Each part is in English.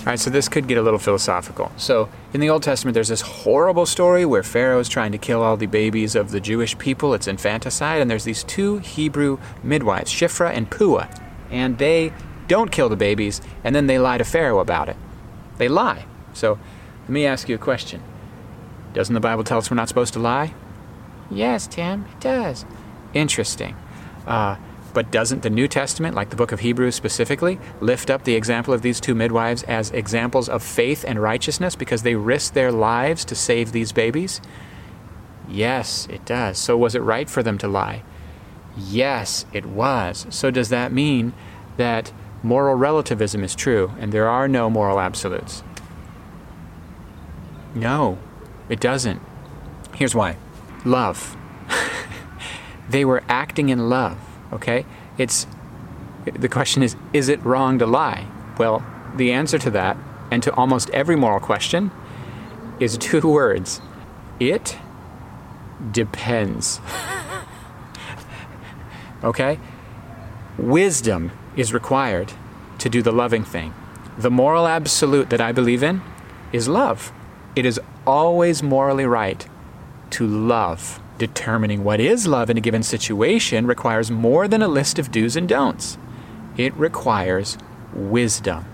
All right, so this could get a little philosophical. So, in the Old Testament, there's this horrible story where Pharaoh is trying to kill all the babies of the Jewish people. It's infanticide, and there's these two Hebrew midwives, Shifra and Puah, and they don't kill the babies, and then they lie to Pharaoh about it. They lie. So, let me ask you a question. Doesn't the Bible tell us we're not supposed to lie? Yes, Tim, it does. Interesting. Uh, but doesn't the New Testament, like the book of Hebrews specifically, lift up the example of these two midwives as examples of faith and righteousness because they risked their lives to save these babies? Yes, it does. So was it right for them to lie? Yes, it was. So does that mean that moral relativism is true and there are no moral absolutes? No, it doesn't. Here's why love. they were acting in love Okay? It's the question is is it wrong to lie? Well, the answer to that and to almost every moral question is two words. It depends. okay? Wisdom is required to do the loving thing. The moral absolute that I believe in is love. It is always morally right to love Determining what is love in a given situation requires more than a list of do's and don'ts. It requires wisdom.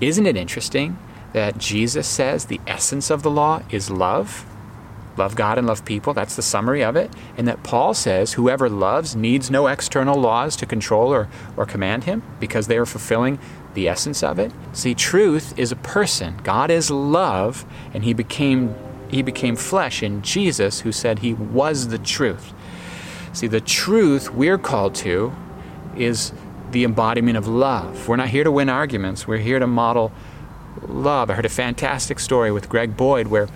Isn't it interesting that Jesus says the essence of the law is love? Love God and love people, that's the summary of it. And that Paul says whoever loves needs no external laws to control or, or command him because they are fulfilling the essence of it. See, truth is a person. God is love, and he became he became flesh in Jesus, who said he was the truth. See, the truth we're called to is the embodiment of love. We're not here to win arguments, we're here to model love. I heard a fantastic story with Greg Boyd where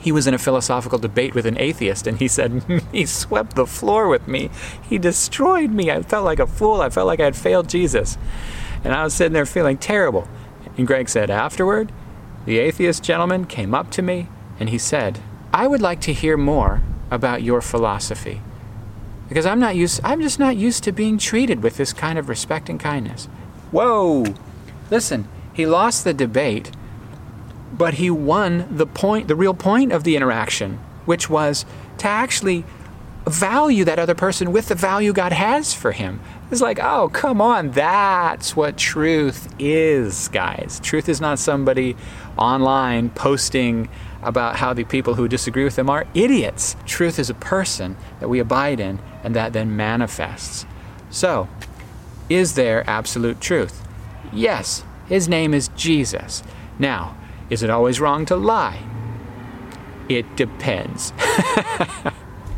he was in a philosophical debate with an atheist and he said, He swept the floor with me. He destroyed me. I felt like a fool. I felt like I had failed Jesus. And I was sitting there feeling terrible. And Greg said, Afterward, the atheist gentleman came up to me and he said, I would like to hear more about your philosophy. Because I'm not used I'm just not used to being treated with this kind of respect and kindness. Whoa. Listen, he lost the debate, but he won the point the real point of the interaction, which was to actually value that other person with the value God has for him. It's like, oh, come on, that's what truth is, guys. Truth is not somebody online posting about how the people who disagree with them are idiots. Truth is a person that we abide in and that then manifests. So, is there absolute truth? Yes, his name is Jesus. Now, is it always wrong to lie? It depends.